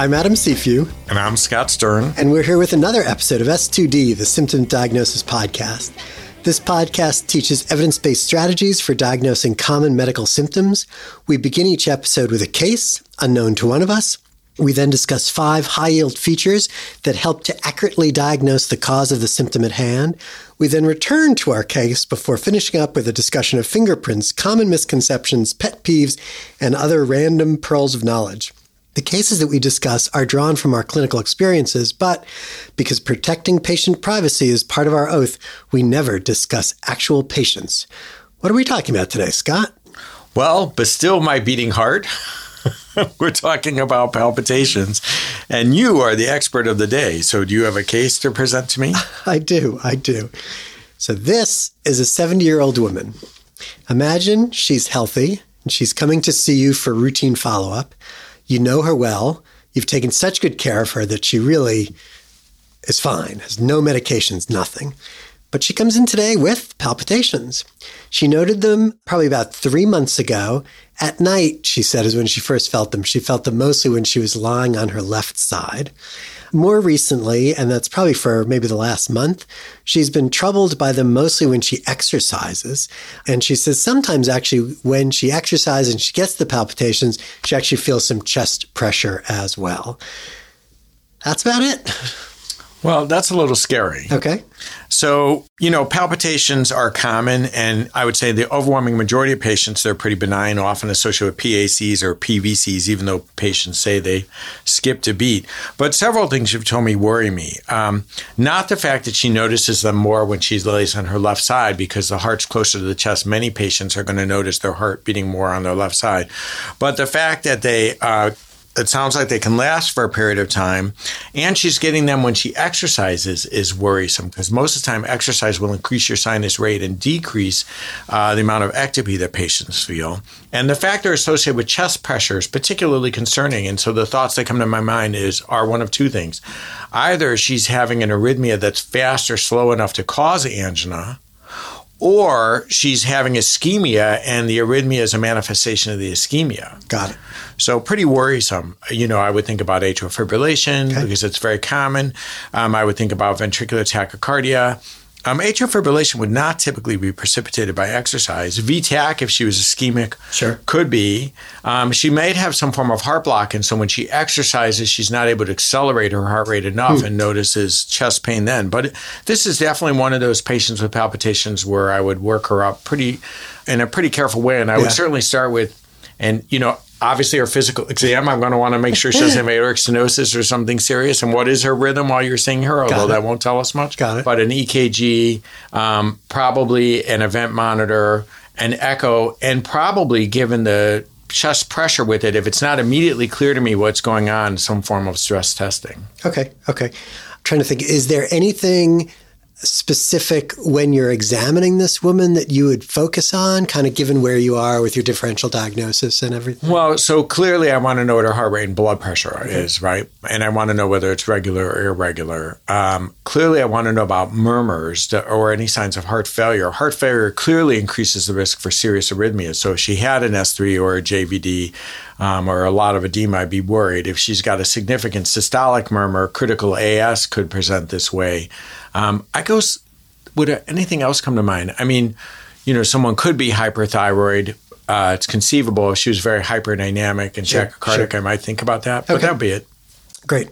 I'm Adam Cifu. And I'm Scott Stern. And we're here with another episode of S2D, the Symptom Diagnosis Podcast. This podcast teaches evidence based strategies for diagnosing common medical symptoms. We begin each episode with a case unknown to one of us. We then discuss five high yield features that help to accurately diagnose the cause of the symptom at hand. We then return to our case before finishing up with a discussion of fingerprints, common misconceptions, pet peeves, and other random pearls of knowledge. The cases that we discuss are drawn from our clinical experiences, but because protecting patient privacy is part of our oath, we never discuss actual patients. What are we talking about today, Scott? Well, but still my beating heart. We're talking about palpitations, and you are the expert of the day. So, do you have a case to present to me? I do. I do. So, this is a 70 year old woman. Imagine she's healthy and she's coming to see you for routine follow up. You know her well. You've taken such good care of her that she really is fine, has no medications, nothing. But she comes in today with palpitations. She noted them probably about three months ago. At night, she said, is when she first felt them. She felt them mostly when she was lying on her left side. More recently, and that's probably for maybe the last month, she's been troubled by them mostly when she exercises. And she says sometimes actually when she exercises and she gets the palpitations, she actually feels some chest pressure as well. That's about it. Well, that's a little scary. Okay. So, you know, palpitations are common, and I would say the overwhelming majority of patients, they're pretty benign, often associated with PACs or PVCs, even though patients say they skipped a beat. But several things you've told me worry me. Um, not the fact that she notices them more when she lays on her left side, because the heart's closer to the chest. Many patients are going to notice their heart beating more on their left side. But the fact that they uh, it sounds like they can last for a period of time. And she's getting them when she exercises is worrisome because most of the time exercise will increase your sinus rate and decrease uh, the amount of ectopy that patients feel. And the fact they're associated with chest pressure is particularly concerning. And so the thoughts that come to my mind is are one of two things. Either she's having an arrhythmia that's fast or slow enough to cause angina, or she's having ischemia and the arrhythmia is a manifestation of the ischemia. Got it. So pretty worrisome. You know, I would think about atrial fibrillation okay. because it's very common. Um, I would think about ventricular tachycardia. Um, atrial fibrillation would not typically be precipitated by exercise. VTAC, if she was ischemic, sure. could be. Um, she might have some form of heart block, and so when she exercises, she's not able to accelerate her heart rate enough hmm. and notices chest pain then. But this is definitely one of those patients with palpitations where I would work her up pretty in a pretty careful way, and I yeah. would certainly start with, and you know, obviously her physical exam, I'm going to want to make sure she doesn't have aortic stenosis or something serious. And what is her rhythm while you're seeing her? Although that won't tell us much. Got it. But an EKG, um, probably an event monitor, an echo, and probably given the chest pressure with it, if it's not immediately clear to me what's going on, some form of stress testing. Okay. Okay. I'm trying to think, is there anything specific when you're examining this woman that you would focus on, kind of given where you are with your differential diagnosis and everything? Well, so clearly, I want to know what her heart rate and blood pressure is, right? And I want to know whether it's regular or irregular. Um, clearly, I want to know about murmurs or any signs of heart failure. Heart failure clearly increases the risk for serious arrhythmias. So if she had an S3 or a JVD, um, or a lot of edema, I'd be worried. If she's got a significant systolic murmur, critical AS could present this way. Um, I go, would anything else come to mind? I mean, you know, someone could be hyperthyroid. Uh, it's conceivable if she was very hyperdynamic and sure, tachycardic, sure. I might think about that. But okay. that'd be it. Great.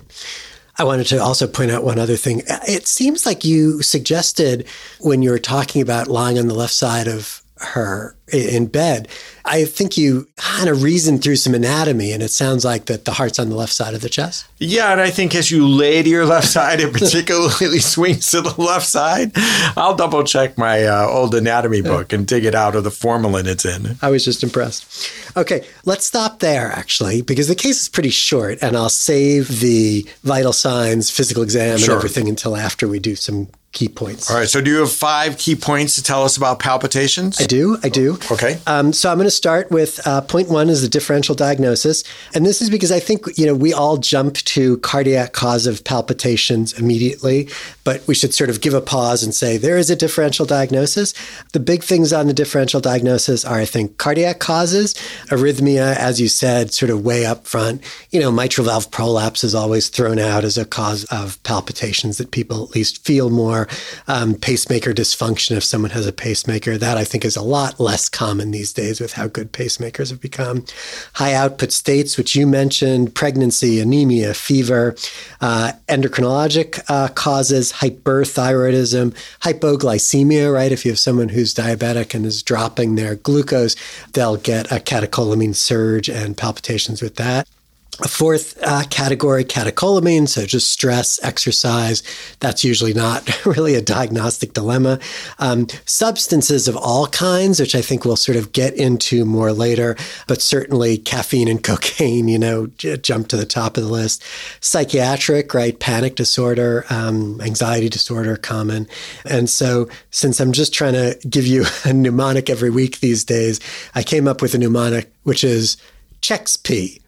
I wanted to also point out one other thing. It seems like you suggested when you were talking about lying on the left side of her in bed. I think you kind of reasoned through some anatomy, and it sounds like that the heart's on the left side of the chest. Yeah, and I think as you lay to your left side, it particularly swings to the left side. I'll double check my uh, old anatomy book and dig it out of the formalin it's in. I was just impressed. Okay, let's stop there actually, because the case is pretty short, and I'll save the vital signs, physical exam, sure. and everything until after we do some key points. All right. So, do you have five key points to tell us about palpitations? I do. I do. Okay. Um, so I'm going to start with uh, point one is the differential diagnosis, and this is because I think you know we all jump to cardiac cause of palpitations immediately, but we should sort of give a pause and say there is a differential diagnosis. The big things on the differential diagnosis are, I think, cardiac causes, arrhythmia, as you said, sort of way up front. You know, mitral valve prolapse is always thrown out as a cause of palpitations that people at least feel more. Um, pacemaker dysfunction, if someone has a pacemaker, that I think is a lot less common these days with how good pacemakers have become. High output states, which you mentioned, pregnancy, anemia, fever, uh, endocrinologic uh, causes, hyperthyroidism, hypoglycemia, right? If you have someone who's diabetic and is dropping their glucose, they'll get a catecholamine surge and palpitations with that. A fourth uh, category, catecholamine, so just stress, exercise. That's usually not really a diagnostic dilemma. Um, substances of all kinds, which I think we'll sort of get into more later, but certainly caffeine and cocaine, you know, j- jump to the top of the list. Psychiatric, right? Panic disorder, um, anxiety disorder, common. And so, since I'm just trying to give you a mnemonic every week these days, I came up with a mnemonic which is CHEXP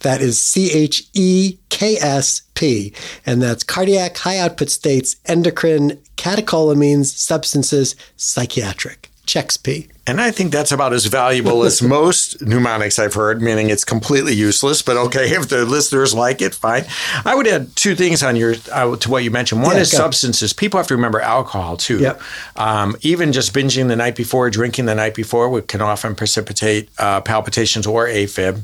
that is C H E K S P, and that's cardiac, high output states, endocrine, catecholamines, substances, psychiatric. CHEXP. And I think that's about as valuable as most mnemonics I've heard, meaning it's completely useless. But okay, if the listeners like it, fine. I would add two things on your uh, to what you mentioned. One Yeah, is substances. People have to remember alcohol too. Yep. Um, even just binging the night before, drinking the night before, can often precipitate uh, palpitations or AFib,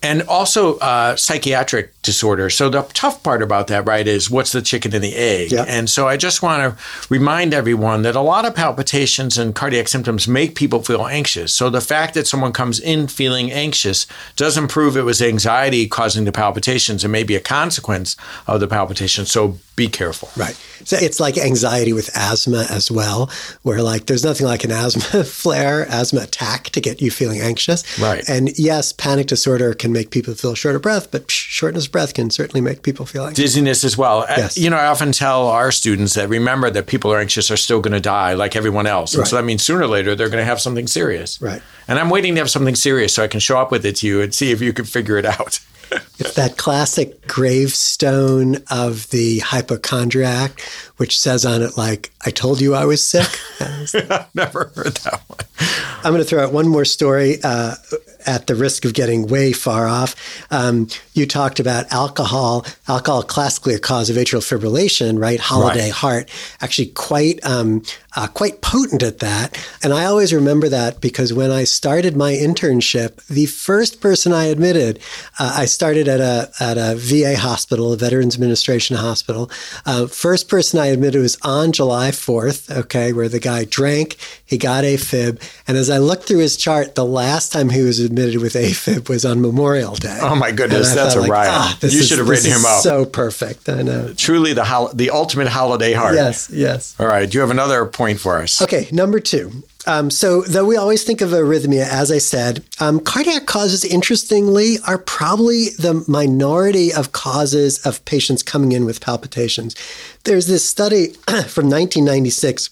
and also uh, psychiatric disorder. So the tough part about that, right, is what's the chicken and the egg. Yep. And so I just want to remind everyone that a lot of palpitations and cardiac symptoms make people feel anxious. So the fact that someone comes in feeling anxious doesn't prove it was anxiety causing the palpitations. It may be a consequence of the palpitations. So be careful. Right. So it's like anxiety with asthma as well, where like there's nothing like an asthma flare, asthma attack to get you feeling anxious. Right. And yes, panic disorder can make people feel short of breath, but shortness of breath can certainly make people feel anxious. Dizziness as well. Uh, Yes. You know, I often tell our students that remember that people are anxious are still going to die like everyone else. And so Right. that means sooner or later they're going to have something serious. Right. And I'm waiting to have something serious so I can show up with it to you and see if you can figure it out. It's that classic gravestone of the hypochondriac, which says on it like, I told you I was sick. I've never heard that one. I'm going to throw out one more story uh, at the risk of getting way far off. Um, you talked about alcohol. Alcohol, classically a cause of atrial fibrillation, right? Holiday Right. heart, actually quite um, uh, quite potent at that. And I always remember that because when I started my internship, the first person I admitted, uh, I started at a at a VA hospital, a Veterans Administration hospital. Uh, first person I admitted was on July 4th. Okay, where the guy drank, he got AFib, and as I looked through his chart, the last time he was admitted with AFib was on Memorial Day. Oh, my goodness, that's a riot. "Ah, You is- should have this written is him up." So perfect. I know. Truly the hol- the ultimate holiday heart. Yes, yes. All right. Do you have another point for us? Okay, number two. Um, so, though we always think of arrhythmia, as I said, um, cardiac causes, interestingly, are probably the minority of causes of patients coming in with palpitations. There's this study from 1996,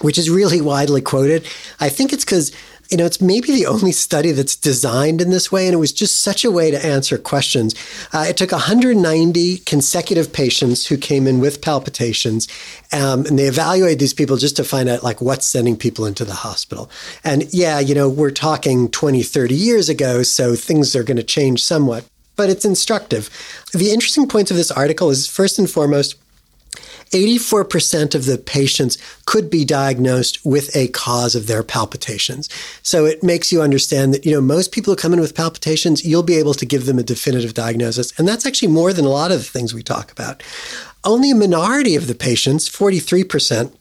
which is really widely quoted. I think it's because you know, it's maybe the only study that's designed in this way, and it was just such a way to answer questions. Uh, it took 190 consecutive patients who came in with palpitations, um, and they evaluated these people just to find out like what's sending people into the hospital. And yeah, you know, we're talking 20, 30 years ago, so things are going to change somewhat, but it's instructive. The interesting points of this article is first and foremost. 84% of the patients could be diagnosed with a cause of their palpitations. So it makes you understand that, you know, most people who come in with palpitations, you'll be able to give them a definitive diagnosis. And that's actually more than a lot of the things we talk about. Only a minority of the patients, 43%,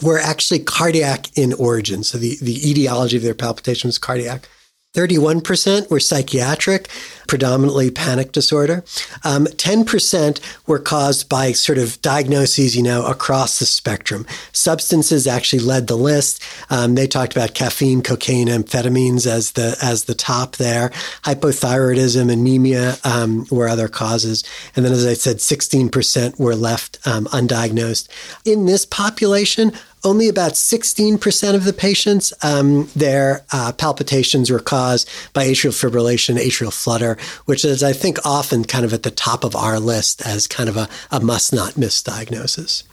were actually cardiac in origin. So the, the etiology of their palpitation was cardiac. 31% were psychiatric, predominantly panic disorder. Um, 10% were caused by sort of diagnoses, you know, across the spectrum. Substances actually led the list. Um, they talked about caffeine, cocaine, amphetamines as the as the top there. Hypothyroidism, anemia um, were other causes. And then, as I said, 16% were left um, undiagnosed. In this population, only about 16% of the patients, um, their uh, palpitations were caused by atrial fibrillation, atrial flutter, which is, I think, often kind of at the top of our list as kind of a, a must not miss diagnosis.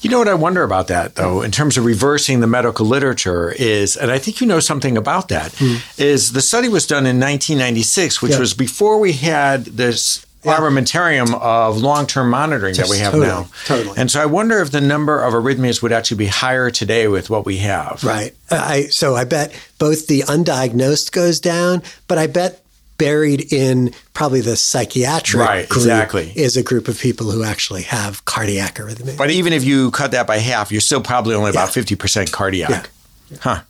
You know what I wonder about that, though, in terms of reversing the medical literature, is, and I think you know something about that, mm. is the study was done in 1996, which yep. was before we had this armamentarium of long-term monitoring Just that we have totally, now. Totally. And so I wonder if the number of arrhythmias would actually be higher today with what we have. Right. I so I bet both the undiagnosed goes down, but I bet buried in probably the psychiatric right, group exactly. is a group of people who actually have cardiac arrhythmia. But even if you cut that by half, you're still probably only about yeah. 50% cardiac. Yeah. Huh.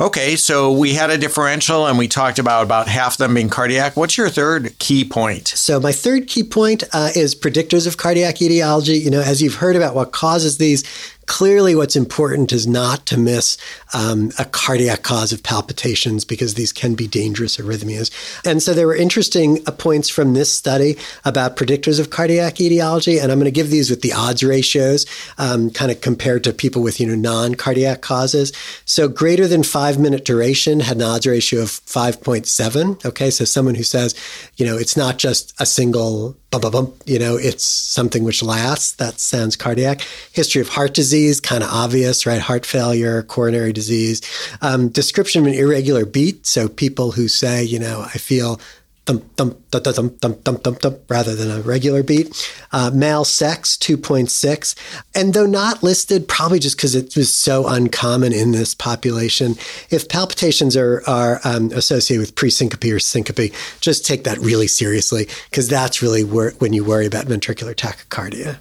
Okay, so we had a differential and we talked about about half them being cardiac. What's your third key point? So my third key point uh, is predictors of cardiac etiology. You know, as you've heard about what causes these, Clearly, what's important is not to miss um, a cardiac cause of palpitations because these can be dangerous arrhythmias. And so there were interesting uh, points from this study about predictors of cardiac etiology, and I'm going to give these with the odds ratios, um, kind of compared to people with you know non-cardiac causes. So greater than five minute duration had an odds ratio of 5.7. Okay, so someone who says, you know, it's not just a single bump, bump, bump, you know, it's something which lasts. That sounds cardiac. History of heart disease, kind of obvious, right? Heart failure, coronary disease. Um, description of an irregular beat. So people who say, you know, I feel thump, thump, thump, thump, thump, thump, thump, thump, rather than a regular beat. Uh, male sex, 2.6. And though not listed, probably just because it was so uncommon in this population, if palpitations are, are um, associated with presyncope or syncope, just take that really seriously because that's really where, when you worry about ventricular tachycardia.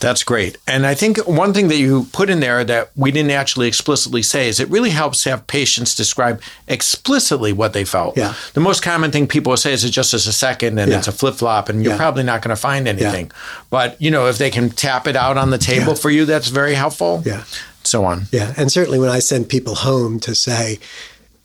That's great. And I think one thing that you put in there that we didn't actually explicitly say is it really helps to have patients describe explicitly what they felt. Yeah. The most common thing people say is it just as a second and yeah. it's a flip flop and you're yeah. probably not going to find anything. But, you know, if they can tap it out on the table for you, that's very helpful. Yeah. So on. Yeah. And certainly when I send people home to say,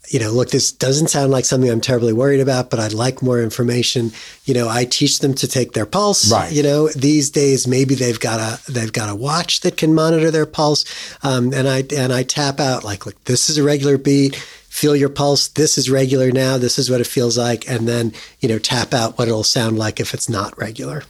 you know, look, this doesn't sound like something I'm terribly worried about, but I'd like more information. You know, I teach them to take their pulse. Right. You know, these days maybe they've got a they've got a watch that can monitor their pulse, um, and I and I tap out like, look, this is a regular beat. Feel your pulse. This is regular now. This is what it feels like, and then you know, tap out what it'll sound like if it's not regular.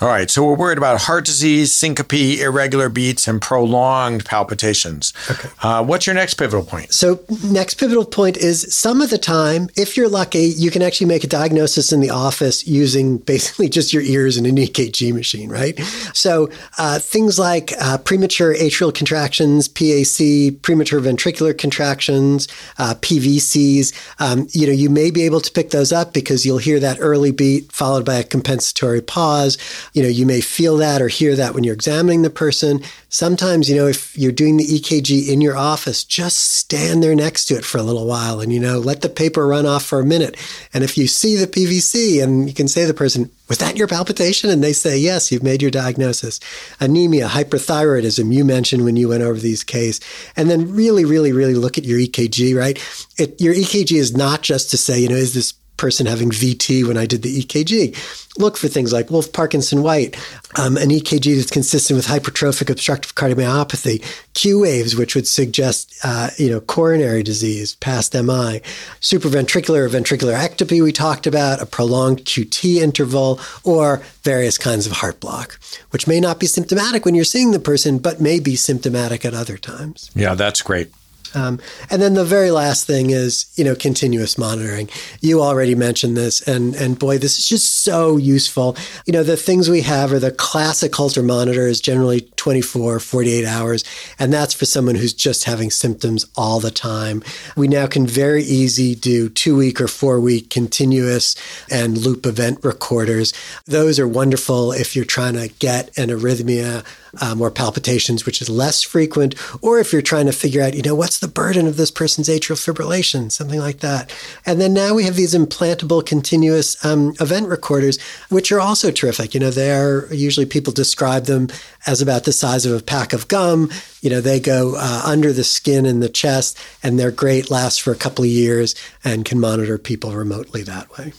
All right, so we're worried about heart disease, syncope, irregular beats, and prolonged palpitations. Okay. Uh, what's your next pivotal point? So, next pivotal point is some of the time, if you're lucky, you can actually make a diagnosis in the office using basically just your ears and an EKG machine, right? So, uh, things like uh, premature atrial contractions, PAC, premature ventricular contractions, uh, PVCs, um, you know, you may be able to pick those up because you'll hear that early beat followed by a compensatory pause you know, you may feel that or hear that when you're examining the person. Sometimes, you know, if you're doing the EKG in your office, just stand there next to it for a little while and, you know, let the paper run off for a minute. And if you see the PVC and you can say to the person, was that your palpitation? And they say, yes, you've made your diagnosis. Anemia, hyperthyroidism, you mentioned when you went over these cases. And then really, really, really look at your EKG, right? It, your EKG is not just to say, you know, is this person having VT when I did the EKG. Look for things like Wolff Parkinson White, um, an EKG that's consistent with hypertrophic obstructive cardiomyopathy, Q waves, which would suggest uh, you know coronary disease, past MI, supraventricular or ventricular ectopy we talked about, a prolonged QT interval, or various kinds of heart block, which may not be symptomatic when you're seeing the person, but may be symptomatic at other times. Yeah, that's great. Um, and then the very last thing is, you know, continuous monitoring. You already mentioned this, and and boy, this is just so useful. You know, the things we have are the classic Holter monitor is generally 24, 48 hours, and that's for someone who's just having symptoms all the time. We now can very easy do two week or four week continuous and loop event recorders. Those are wonderful if you're trying to get an arrhythmia um, or palpitations, which is less frequent, or if you're trying to figure out, you know, what's the burden of this person's atrial fibrillation, something like that. And then now we have these implantable continuous um, event recorders, which are also terrific. You know, they're usually people describe them as about the size of a pack of gum. You know, they go uh, under the skin and the chest, and they're great, last for a couple of years, and can monitor people remotely that way.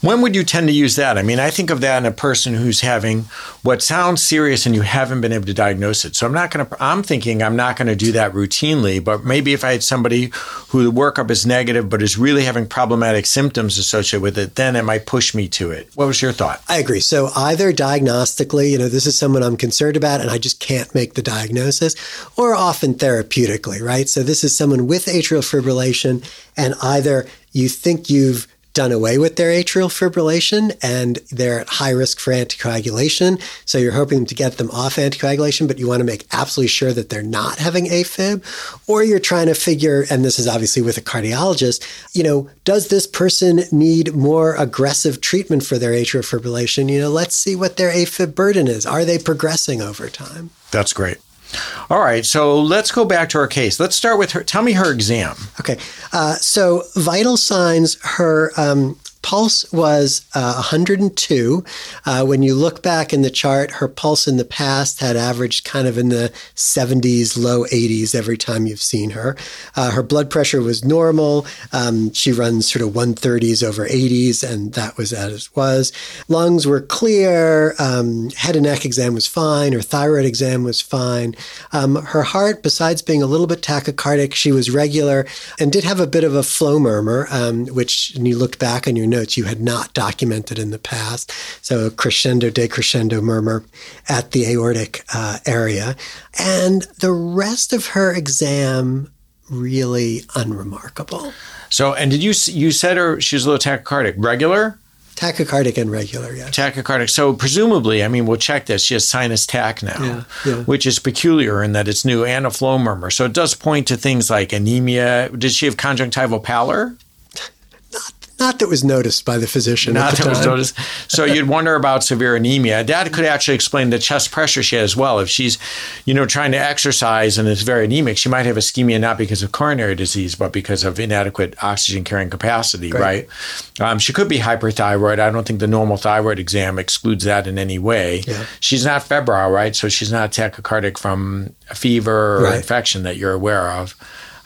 When would you tend to use that? I mean, I think of that in a person who's having what sounds serious and you haven't been able to diagnose it. So I'm not going to, I'm thinking I'm not going to do that routinely, but maybe if I had somebody who the workup is negative but is really having problematic symptoms associated with it, then it might push me to it. What was your thought? I agree. So either diagnostically, you know, this is someone I'm concerned about and I just can't make the diagnosis, or often therapeutically, right? So this is someone with atrial fibrillation and either you think you've done away with their atrial fibrillation and they're at high risk for anticoagulation. So you're hoping to get them off anticoagulation, but you want to make absolutely sure that they're not having AFib. Or you're trying to figure, and this is obviously with a cardiologist, you know, does this person need more aggressive treatment for their atrial fibrillation? You know, let's see what their AFib burden is. Are they progressing over time? That's great. All right, so let's go back to her case. Let's start with her. Tell me her exam. Okay, uh, so vital signs. Her um, pulse was uh, 102. Uh, when you look back in the chart, her pulse in the past had averaged kind of in the 70s, low 80s every time you've seen her. Uh, her blood pressure was normal. Um, she runs sort of 130s over 80s, and that was as it was. Lungs were clear. Um, head and neck exam was fine. Her thyroid exam was fine. Um, her heart, besides being a little bit tachycardic, she was regular and did have a bit of a flow murmur, um, which, you looked back on your notes, you had not documented in the past. So crescendo, decrescendo murmur at the aortic uh, area. And the rest of her exam really unremarkable. So, and did you you said her she was a little tachycardic, regular? Tachycardic and regular, yeah. Tachycardic. So presumably, I mean, we'll check this. She has sinus tach now, Yeah, yeah. which is peculiar in that it's new and a flow murmur. So it does point to things like anemia. Did she have conjunctival pallor? Not that was noticed by the physician. Not at the that was noticed. So you'd wonder about severe anemia. That could actually explain the chest pressure she has as well. If she's, you know, trying to exercise and is very anemic, she might have ischemia not because of coronary disease, but because of inadequate oxygen carrying capacity, right? Right. Um, she could be hyperthyroid. I don't think the normal thyroid exam excludes that in any way. Yeah. She's not febrile, right? So she's not tachycardic from a fever or Right. infection that you're aware of.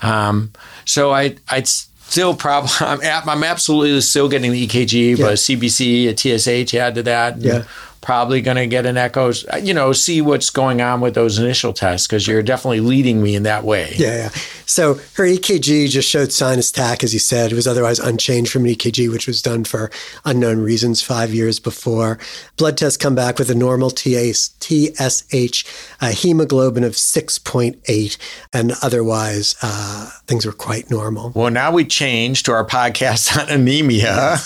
Um, so I, I'd still probably, I'm, I'm absolutely still getting the EKG, Yeah. but CBC, a TSH add to that. Yeah. Probably going to get an echo, you know, see what's going on with those initial tests because you're definitely leading me in that way. Yeah, yeah. So her EKG just showed sinus tach, as you said. It was otherwise unchanged from an EKG, which was done for unknown reasons five years before. Blood tests come back with a normal TSH, a hemoglobin of 6.8, and otherwise uh, things were quite normal. Well, now we change to our podcast on anemia.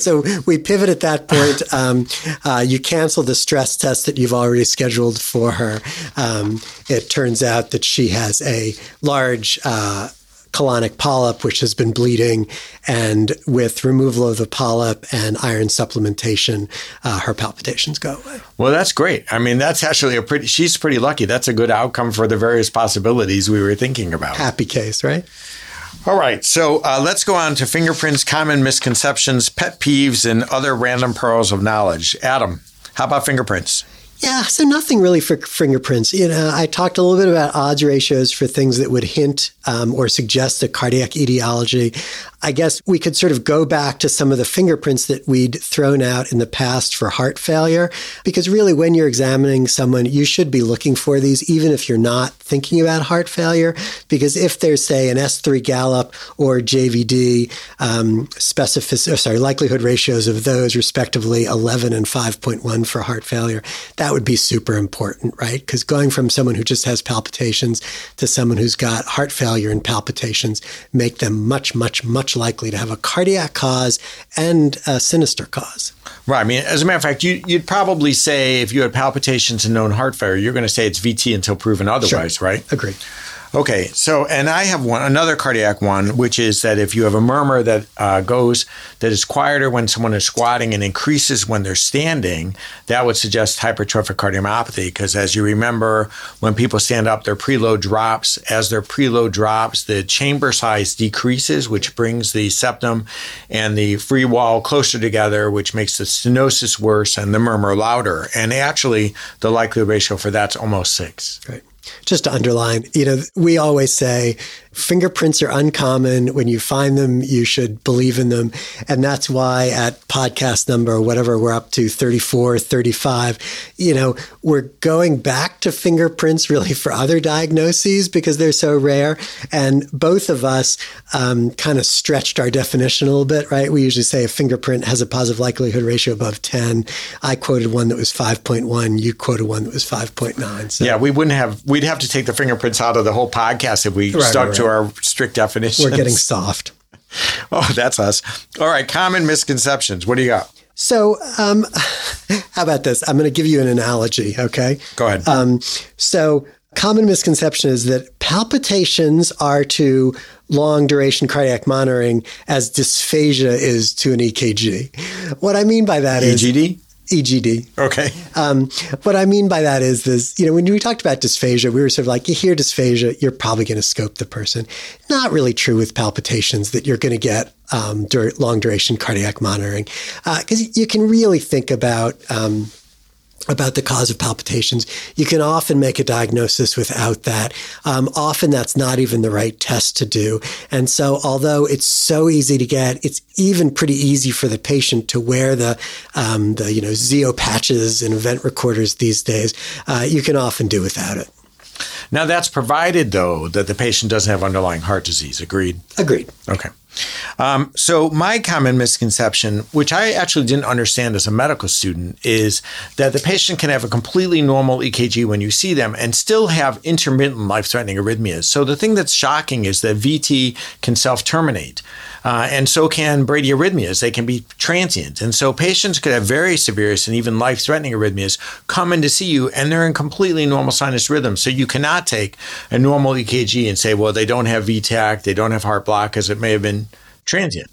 so we pivot at that point. Um, uh, you cancel the stress test that you've already scheduled for her. Um, it turns out that she has a large uh, colonic polyp, which has been bleeding, and with removal of the polyp and iron supplementation, uh, her palpitations go away. Well, that's great. I mean, that's actually a pretty, she's pretty lucky. That's a good outcome for the various possibilities we were thinking about. Happy case, right? All right, so uh, let's go on to fingerprints, common misconceptions, pet peeves, and other random pearls of knowledge. Adam, how about fingerprints? Yeah, so nothing really for fingerprints. You know, I talked a little bit about odds ratios for things that would hint um, or suggest a cardiac etiology. I guess we could sort of go back to some of the fingerprints that we'd thrown out in the past for heart failure, because really, when you're examining someone, you should be looking for these, even if you're not thinking about heart failure. Because if there's, say, an S3 gallop or JVD um, specific, oh, sorry, likelihood ratios of those, respectively, 11 and 5.1 for heart failure, that would be super important, right? Because going from someone who just has palpitations to someone who's got heart failure and palpitations make them much, much, much likely to have a cardiac cause and a sinister cause. Right. I mean, as a matter of fact, you, you'd probably say if you had palpitations and known heart failure, you're going to say it's VT until proven otherwise, right? Agreed. Okay, so and I have one another cardiac one, which is that if you have a murmur that uh, goes that is quieter when someone is squatting and increases when they're standing, that would suggest hypertrophic cardiomyopathy. Because as you remember, when people stand up, their preload drops. As their preload drops, the chamber size decreases, which brings the septum and the free wall closer together, which makes the stenosis worse and the murmur louder. And actually, the likelihood ratio for that's almost six. Right. Just to underline, you know, we always say fingerprints are uncommon. When you find them, you should believe in them. And that's why at podcast number, whatever we're up to, 34, 35, you know, we're going back to fingerprints really for other diagnoses because they're so rare. And both of us um, kind of stretched our definition a little bit, right? We usually say a fingerprint has a positive likelihood ratio above 10. I quoted one that was 5.1. You quoted one that was 5.9. So. Yeah, we wouldn't have, we'd have to take the fingerprints out of the whole podcast if we right, stuck right, to our strict definition. We're getting soft. oh, that's us. All right, common misconceptions. What do you got? So, um, how about this? I'm going to give you an analogy, okay? Go ahead. Um, so, common misconception is that palpitations are to long duration cardiac monitoring as dysphagia is to an EKG. What I mean by that is EGD? EGD. Okay. Um, what I mean by that is this, you know, when we talked about dysphagia, we were sort of like, you hear dysphagia, you're probably going to scope the person. Not really true with palpitations that you're going to get um, dur- long duration cardiac monitoring because uh, you can really think about um, about the cause of palpitations. You can often make a diagnosis without that. Um, often that's not even the right test to do. And so, although it's so easy to get, it's even pretty easy for the patient to wear the, um, the you know, Zio patches and event recorders these days. Uh, you can often do without it. Now, that's provided, though, that the patient doesn't have underlying heart disease. Agreed? Agreed. Okay. Um, so, my common misconception, which I actually didn't understand as a medical student, is that the patient can have a completely normal EKG when you see them and still have intermittent life threatening arrhythmias. So, the thing that's shocking is that VT can self terminate. Uh, and so can bradyarrhythmias. They can be transient. And so patients could have very severe and even life threatening arrhythmias come in to see you and they're in completely normal sinus rhythm. So you cannot take a normal EKG and say, well, they don't have VTAC, they don't have heart block because it may have been transient.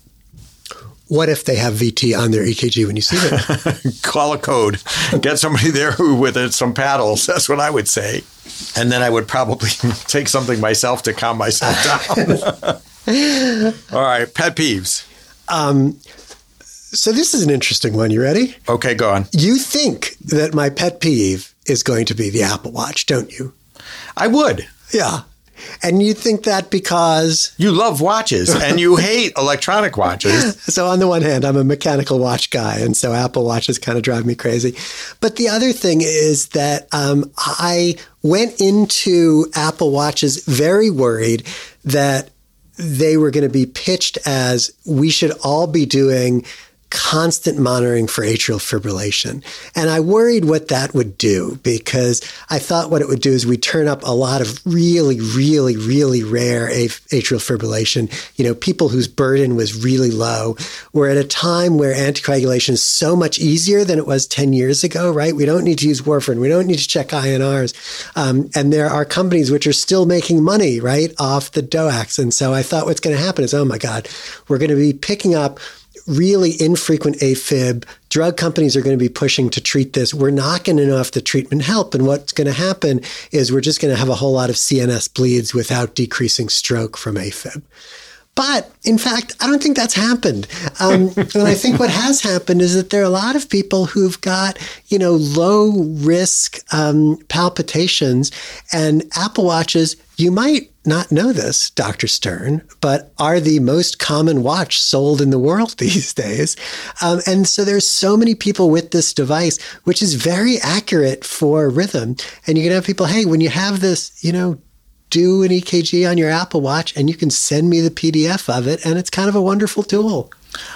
What if they have VT on their EKG when you see them? Call a code. Get somebody there who with it, some paddles. That's what I would say. And then I would probably take something myself to calm myself down. All right, pet peeves. Um, so this is an interesting one. You ready? Okay, go on. You think that my pet peeve is going to be the Apple Watch, don't you? I would. Yeah. And you think that because you love watches and you hate electronic watches. So on the one hand, I'm a mechanical watch guy, and so Apple watches kind of drive me crazy. But the other thing is that um, I went into Apple watches very worried that they were going to be pitched as we should all be doing constant monitoring for atrial fibrillation. And I worried what that would do because I thought what it would do is we turn up a lot of really, really, really rare atrial fibrillation, you know, people whose burden was really low. We're at a time where anticoagulation is so much easier than it was 10 years ago, right? We don't need to use warfarin. We don't need to check INRs. Um, and there are companies which are still making money, right, off the DOACs. And so I thought what's going to happen is, oh my God, we're going to be picking up really infrequent AFib. Drug companies are going to be pushing to treat this. We're not going to know if the treatment help. And what's going to happen is we're just going to have a whole lot of CNS bleeds without decreasing stroke from AFib. But in fact, I don't think that's happened. Um, and I think what has happened is that there are a lot of people who've got, you know, low risk um, palpitations and Apple Watches. You might not know this, Dr. Stern, but are the most common watch sold in the world these days. Um, and so there's so many people with this device, which is very accurate for rhythm. And you can have people, hey, when you have this, you know, do an EKG on your Apple Watch and you can send me the PDF of it. And it's kind of a wonderful tool.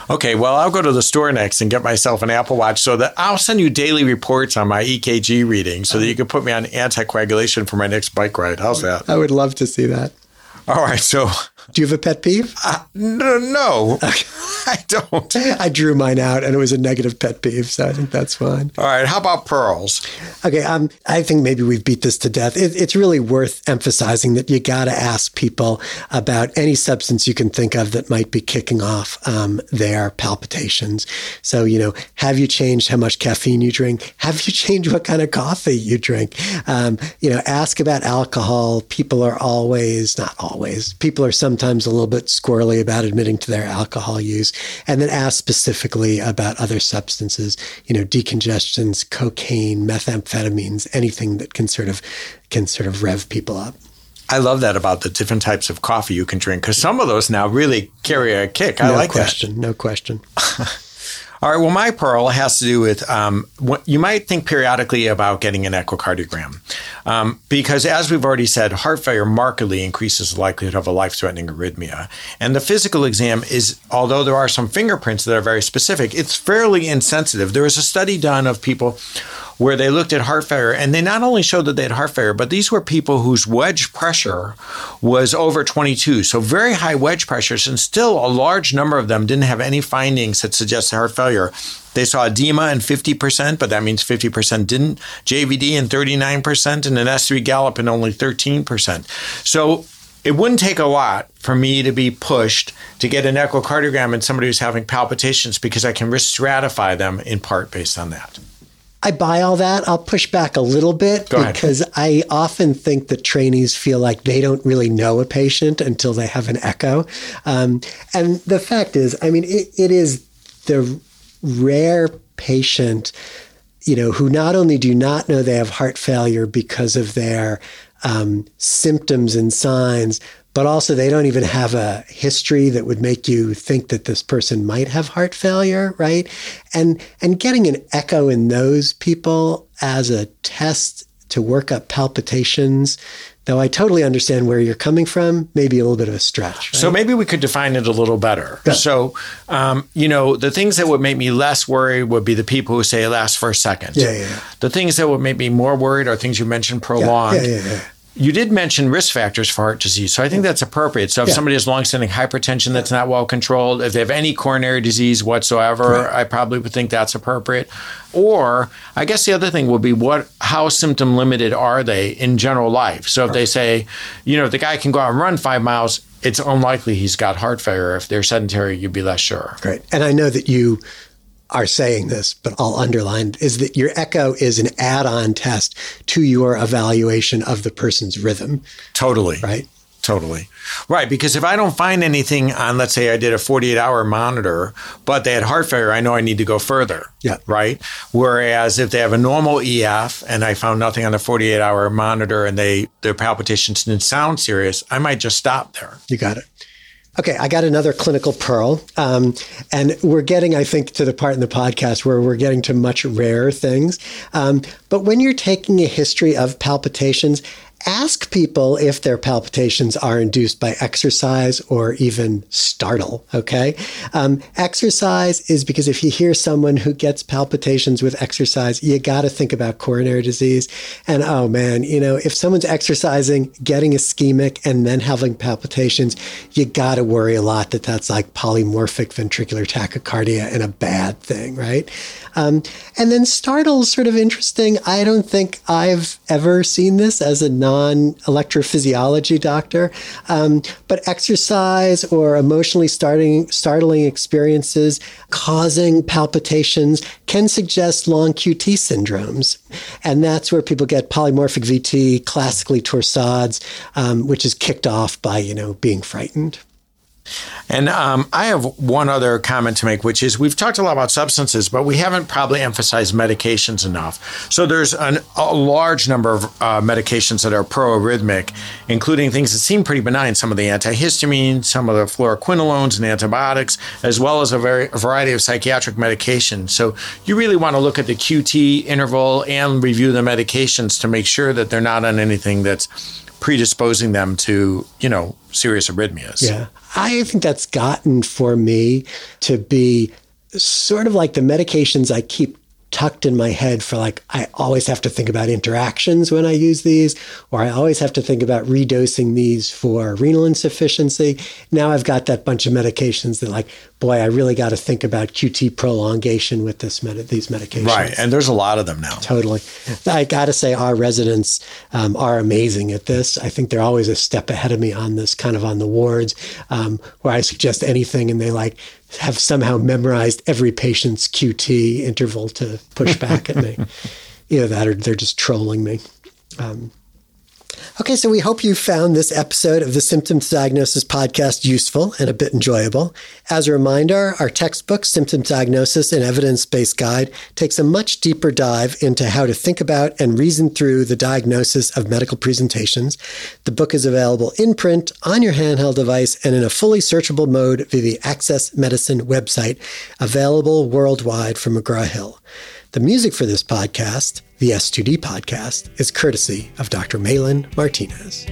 Okay, well, I'll go to the store next and get myself an Apple Watch so that I'll send you daily reports on my EKG reading so that you can put me on anticoagulation for my next bike ride. How's that? I would love to see that. All right, so do you have a pet peeve? Uh, no, no I don't. I drew mine out, and it was a negative pet peeve, so I think that's fine. All right. How about pearls? Okay. Um, I think maybe we've beat this to death. It, it's really worth emphasizing that you got to ask people about any substance you can think of that might be kicking off um, their palpitations. So, you know, have you changed how much caffeine you drink? Have you changed what kind of coffee you drink? Um, you know, ask about alcohol. People are always, not always, people are sometimes sometimes a little bit squirrely about admitting to their alcohol use, and then ask specifically about other substances, you know, decongestions, cocaine, methamphetamines, anything that can sort of can sort of rev people up. I love that about the different types of coffee you can drink because some of those now really carry a kick. I no like question, that. No question. No question. All right. Well, my pearl has to do with um, what you might think periodically about getting an echocardiogram, um, because as we've already said, heart failure markedly increases the likelihood of a life-threatening arrhythmia. And the physical exam is, although there are some fingerprints that are very specific, it's fairly insensitive. There was a study done of people where they looked at heart failure and they not only showed that they had heart failure, but these were people whose wedge pressure was over 22. So very high wedge pressures, and still a large number of them didn't have any findings that suggested heart failure. They saw edema in 50%, but that means 50% didn't. JVD in 39%, and an S3 gallop in only 13%. So it wouldn't take a lot for me to be pushed to get an echocardiogram in somebody who's having palpitations because I can risk stratify them in part based on that. I buy all that. I'll push back a little bit Go because ahead. I often think that trainees feel like they don't really know a patient until they have an echo. Um, and the fact is, I mean, it, it is the rare patient, you know, who not only do not know they have heart failure because of their um, symptoms and signs, but also they don't even have a history that would make you think that this person might have heart failure, right? And and getting an echo in those people as a test to work up palpitations, though I totally understand where you're coming from, maybe a little bit of a stretch. Right? So maybe we could define it a little better. Yeah. So, um, you know, the things that would make me less worried would be the people who say it lasts for a second. Yeah, yeah, yeah. The things that would make me more worried are things you mentioned yeah, prolonged. yeah, yeah, yeah. You did mention risk factors for heart disease, so I think that's appropriate. So if Yeah. somebody has longstanding hypertension that's not well controlled, if they have any coronary disease whatsoever, Right. I probably would think that's appropriate. Or I guess the other thing would be what how symptom limited are they in general life? So if they say, you know, the guy can go out and run five miles, it's unlikely he's got heart failure. If they're sedentary, you'd be less sure. Right. And I know that you are saying this, but I'll underline is that your echo is an add-on test to your evaluation of the person's rhythm, Totally. right? Totally. Right. Because if I don't find anything on, let's say I did a 48 hour monitor, but they had heart failure, I know I need to go further. Yeah. Right. Whereas if they have a normal EF and I found nothing on the 48 hour monitor and they, their palpitations didn't sound serious, I might just stop there. You got it. Okay, I got another clinical pearl. Um, and we're getting, I think, to the part in the podcast where we're getting to much rarer things. Um, but when you're taking a history of palpitations, ask people if their palpitations are induced by exercise or even startle. Okay. Um, exercise is because if you hear someone who gets palpitations with exercise, you got to think about coronary disease. And oh man, you know, if someone's exercising, getting ischemic, and then having palpitations, you got to worry a lot that that's like polymorphic ventricular tachycardia and a bad thing, right? Um, and then startle sort of interesting. I don't think I've ever seen this as a non electrophysiology doctor, um, but exercise or emotionally starting, startling experiences causing palpitations can suggest long QT syndromes. And that's where people get polymorphic VT, classically torsades, um, which is kicked off by, you know, being frightened. And um, I have one other comment to make, which is we've talked a lot about substances, but we haven't probably emphasized medications enough. So there's an, a large number of uh, medications that are pro-arrhythmic, including things that seem pretty benign, some of the antihistamines, some of the fluoroquinolones and antibiotics, as well as a, very, a variety of psychiatric medications. So you really want to look at the QT interval and review the medications to make sure that they're not on anything that's predisposing them to, you know, serious arrhythmias. Yeah. I think that's gotten for me to be sort of like the medications I keep tucked in my head for like I always have to think about interactions when I use these or I always have to think about redosing these for renal insufficiency. Now I've got that bunch of medications that like boy I really got to think about QT prolongation with this med- these medications. Right. And there's a lot of them now. Totally. I got to say, our residents um, are amazing at this. I think they're always a step ahead of me on this, kind of on the wards, um, where I suggest anything and they like have somehow memorized every patient's QT interval to push back at me. Either that or they're just trolling me. Um, Okay, so we hope you found this episode of the Symptoms Diagnosis podcast useful and a bit enjoyable. As a reminder, our textbook, Symptoms Diagnosis and Evidence Based Guide, takes a much deeper dive into how to think about and reason through the diagnosis of medical presentations. The book is available in print, on your handheld device, and in a fully searchable mode via the Access Medicine website, available worldwide from McGraw Hill. The music for this podcast, the S2D podcast, is courtesy of Dr. Malin Martinez.